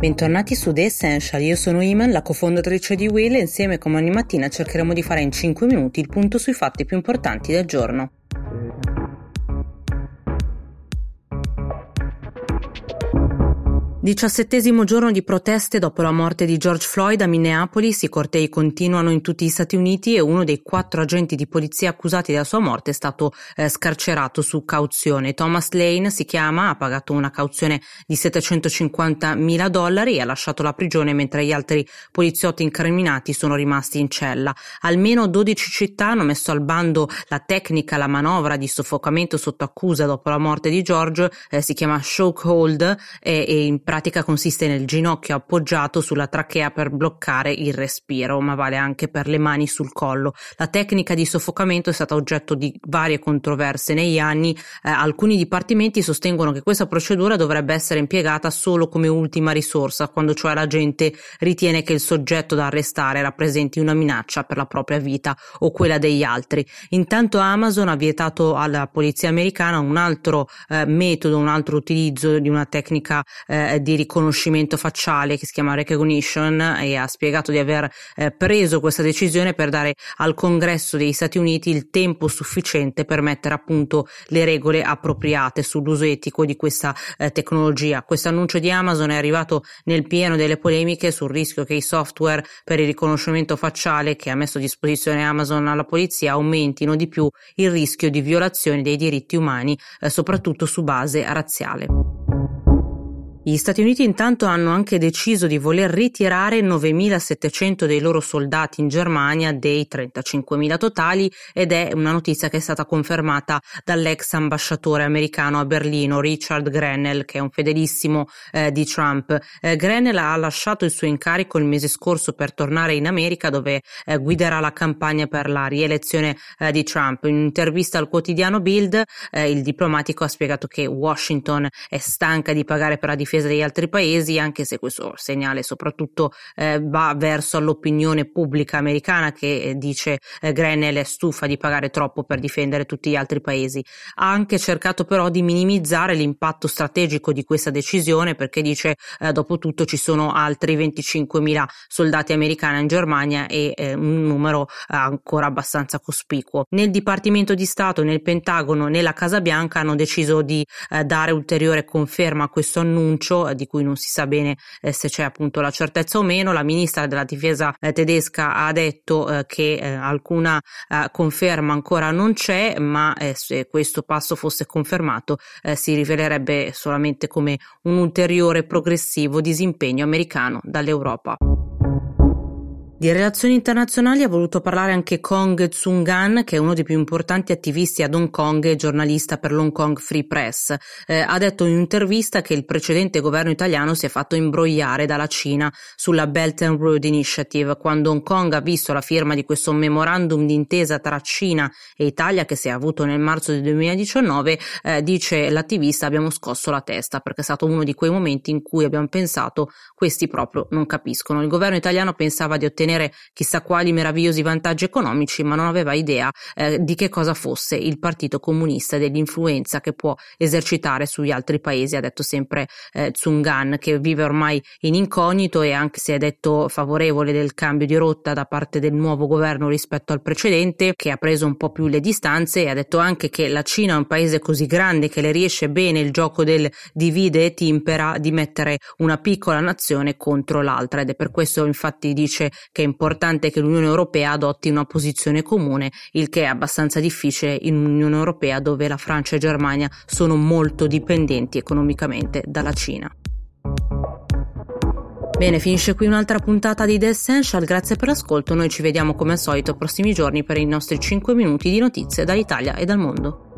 Bentornati su The Essential, io sono Iman, la cofondatrice di Will e insieme come ogni mattina cercheremo di fare in 5 minuti il punto sui fatti più importanti del giorno. Diciassettesimo giorno di proteste dopo la morte di George Floyd a Minneapolis, i cortei continuano in tutti gli Stati Uniti e uno dei quattro agenti di polizia accusati della sua morte è stato eh, scarcerato su cauzione. Thomas Lane si chiama, ha pagato una cauzione di 750 mila dollari e ha lasciato la prigione mentre gli altri poliziotti incriminati sono rimasti in cella. Almeno 12 città hanno messo al bando la tecnica, la manovra di soffocamento sotto accusa dopo la morte di George, eh, si chiama chokehold e, e in pratica consiste nel ginocchio appoggiato sulla trachea per bloccare il respiro, ma vale anche per le mani sul collo. La tecnica di soffocamento è stata oggetto di varie controversie negli anni. Eh, alcuni dipartimenti sostengono che questa procedura dovrebbe essere impiegata solo come ultima risorsa, quando cioè la gente ritiene che il soggetto da arrestare rappresenti una minaccia per la propria vita o quella degli altri. Intanto Amazon ha vietato alla polizia americana un altro eh, metodo, un altro utilizzo di una tecnica eh, di riconoscimento facciale che si chiama Recognition e ha spiegato di aver eh, preso questa decisione per dare al Congresso degli Stati Uniti il tempo sufficiente per mettere appunto le regole appropriate sull'uso etico di questa eh, tecnologia. Questo annuncio di Amazon è arrivato nel pieno delle polemiche sul rischio che i software per il riconoscimento facciale che ha messo a disposizione Amazon alla polizia aumentino di più il rischio di violazione dei diritti umani, eh, soprattutto su base razziale. Gli Stati Uniti intanto hanno anche deciso di voler ritirare 9.700 dei loro soldati in Germania dei 35.000 totali ed è una notizia che è stata confermata dall'ex ambasciatore americano a Berlino Richard Grenell che è un fedelissimo eh, di Trump. Eh, Grenell ha lasciato il suo incarico il mese scorso per tornare in America dove eh, guiderà la campagna per la rielezione eh, di Trump. In un'intervista al quotidiano Bild eh, il diplomatico ha spiegato che Washington è stanca di pagare per la difesa difesa degli altri paesi, anche se questo segnale soprattutto eh, va verso l'opinione pubblica americana che eh, dice eh, Grenell è stufa di pagare troppo per difendere tutti gli altri paesi. Ha anche cercato però di minimizzare l'impatto strategico di questa decisione perché dice eh, dopo tutto ci sono altri 25.000 soldati americani in Germania e eh, un numero ancora abbastanza cospicuo. Nel Dipartimento di Stato, nel Pentagono, nella Casa Bianca hanno deciso di eh, dare ulteriore conferma a questo annuncio annuncio eh, di cui non si sa bene eh, se c'è appunto la certezza o meno. La ministra della difesa eh, tedesca ha detto che alcuna conferma ancora non c'è, ma se questo passo fosse confermato si rivelerebbe solamente come un ulteriore progressivo disimpegno americano dall'Europa. Di relazioni internazionali ha voluto parlare anche Kong Tsungan, che è uno dei più importanti attivisti ad Hong Kong e giornalista per l'Hong Kong Free Press. Eh, ha detto in un'intervista che il precedente governo italiano si è fatto imbrogliare dalla Cina sulla Belt and Road Initiative, quando Hong Kong ha visto la firma di questo memorandum d'intesa tra Cina e Italia che si è avuto nel marzo del 2019, eh, dice l'attivista abbiamo scosso la testa perché è stato uno di quei momenti in cui abbiamo pensato questi proprio non capiscono. Il governo italiano pensava di ottenere ottenere chissà quali meravigliosi vantaggi economici, ma non aveva idea eh, di che cosa fosse il Partito Comunista e dell'influenza che può esercitare sugli altri paesi, ha detto sempre eh, Tsungan, che vive ormai in incognito e anche se è detto favorevole del cambio di rotta da parte del nuovo governo rispetto al precedente, che ha preso un po' più le distanze e ha detto anche che la Cina è un paese così grande che le riesce bene il gioco del divide e timpera di mettere una piccola nazione contro l'altra ed è per questo infatti dice che che è importante che l'Unione Europea adotti una posizione comune, il che è abbastanza difficile in un'Unione Europea dove la Francia e Germania sono molto dipendenti economicamente dalla Cina. Bene, finisce qui un'altra puntata di The Essential, grazie per l'ascolto, noi ci vediamo come al solito prossimi giorni per i nostri 5 minuti di notizie dall'Italia e dal mondo.